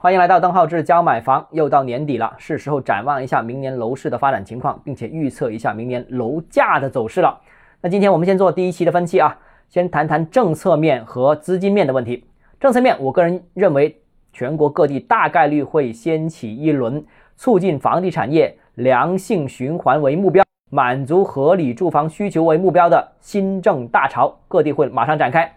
欢迎来到邓浩志教买房。又到年底了，是时候展望一下明年楼市的发展情况，并且预测一下明年楼价的走势了。那今天我们先做第一期的分析啊，先谈谈政策面和资金面的问题。政策面，我个人认为，全国各地大概率会掀起一轮促进房地产业良性循环为目标，满足合理住房需求为目标的新政大潮，各地会马上展开。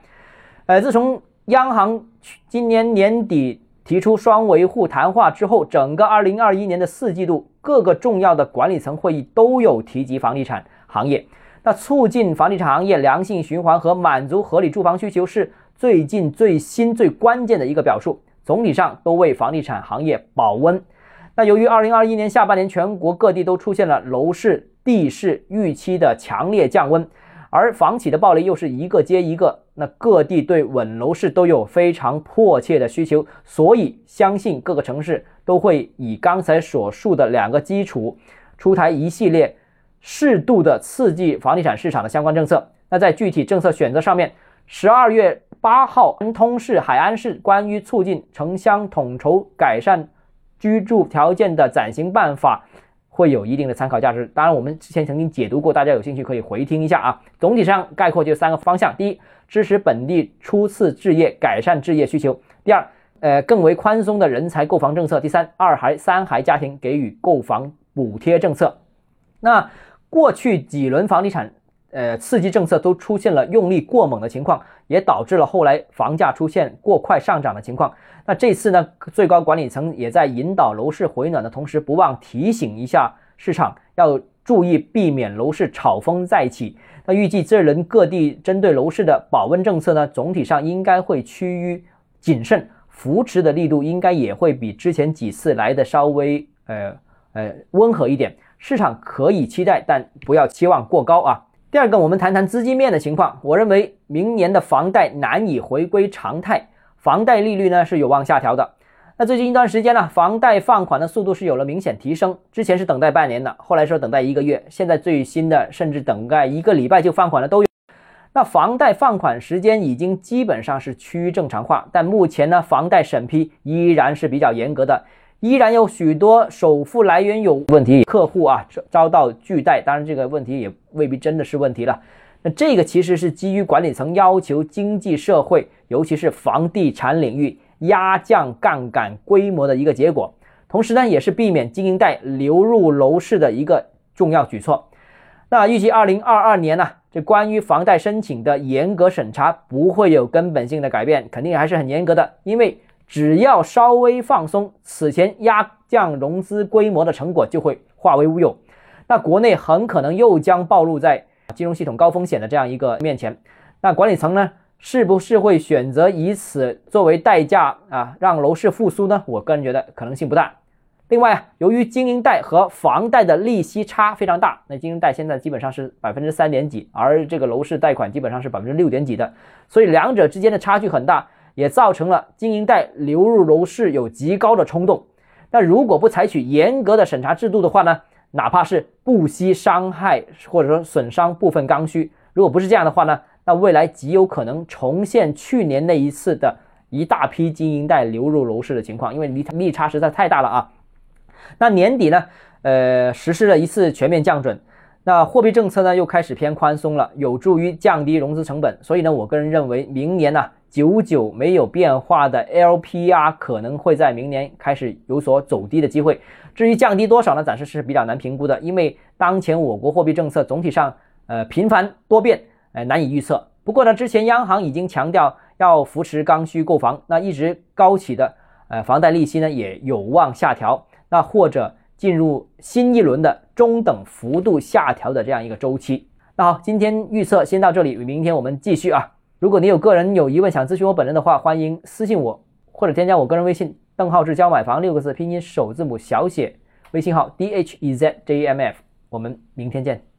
呃，自从央行今年年底。提出双维护谈话之后，整个二零二一年的四季度，各个重要的管理层会议都有提及房地产行业。那促进房地产行业良性循环和满足合理住房需求是最近最新最关键的一个表述。总体上都为房地产行业保温。那由于二零二一年下半年全国各地都出现了楼市、地市预期的强烈降温。而房企的暴雷又是一个接一个，那各地对稳楼市都有非常迫切的需求，所以相信各个城市都会以刚才所述的两个基础，出台一系列适度的刺激房地产市场的相关政策。那在具体政策选择上面，十二月八号，安通市、海安市关于促进城乡统筹改善居住条件的暂行办法。会有一定的参考价值。当然，我们之前曾经解读过，大家有兴趣可以回听一下啊。总体上概括就三个方向：第一，支持本地初次置业，改善置业需求；第二，呃，更为宽松的人才购房政策；第三，二孩、三孩家庭给予购房补贴政策。那过去几轮房地产。呃，刺激政策都出现了用力过猛的情况，也导致了后来房价出现过快上涨的情况。那这次呢，最高管理层也在引导楼市回暖的同时，不忘提醒一下市场要注意避免楼市炒风再起。那预计这轮各地针对楼市的保温政策呢，总体上应该会趋于谨慎，扶持的力度应该也会比之前几次来的稍微呃呃温和一点。市场可以期待，但不要期望过高啊。第二个，我们谈谈资金面的情况。我认为明年的房贷难以回归常态，房贷利率呢是有望下调的。那最近一段时间呢，房贷放款的速度是有了明显提升，之前是等待半年的，后来说等待一个月，现在最新的甚至等待一个礼拜就放款的都有。那房贷放款时间已经基本上是趋于正常化，但目前呢，房贷审批依然是比较严格的。依然有许多首付来源有问题，客户啊遭遭到拒贷，当然这个问题也未必真的是问题了。那这个其实是基于管理层要求经济社会，尤其是房地产领域压降杠杆规模的一个结果，同时呢也是避免经营贷流入楼市的一个重要举措。那预计二零二二年呢，这关于房贷申请的严格审查不会有根本性的改变，肯定还是很严格的，因为。只要稍微放松，此前压降融资规模的成果就会化为乌有，那国内很可能又将暴露在金融系统高风险的这样一个面前。那管理层呢，是不是会选择以此作为代价啊，让楼市复苏呢？我个人觉得可能性不大。另外啊，由于经营贷和房贷的利息差非常大，那经营贷现在基本上是百分之三点几，而这个楼市贷款基本上是百分之六点几的，所以两者之间的差距很大。也造成了经营贷流入楼市有极高的冲动。那如果不采取严格的审查制度的话呢？哪怕是不惜伤害或者说损伤部分刚需，如果不是这样的话呢？那未来极有可能重现去年那一次的一大批经营贷流入楼市的情况，因为利利差实在太大了啊。那年底呢？呃，实施了一次全面降准，那货币政策呢又开始偏宽松了，有助于降低融资成本。所以呢，我个人认为明年呢。久久没有变化的 LPR 可能会在明年开始有所走低的机会。至于降低多少呢？暂时是比较难评估的，因为当前我国货币政策总体上呃频繁多变，呃难以预测。不过呢，之前央行已经强调要扶持刚需购房，那一直高企的呃房贷利息呢也有望下调，那或者进入新一轮的中等幅度下调的这样一个周期。那好，今天预测先到这里，明天我们继续啊。如果你有个人有疑问想咨询我本人的话，欢迎私信我或者添加我个人微信邓浩志教买房六个字拼音首字母小写微信号 d h e z j m f，我们明天见。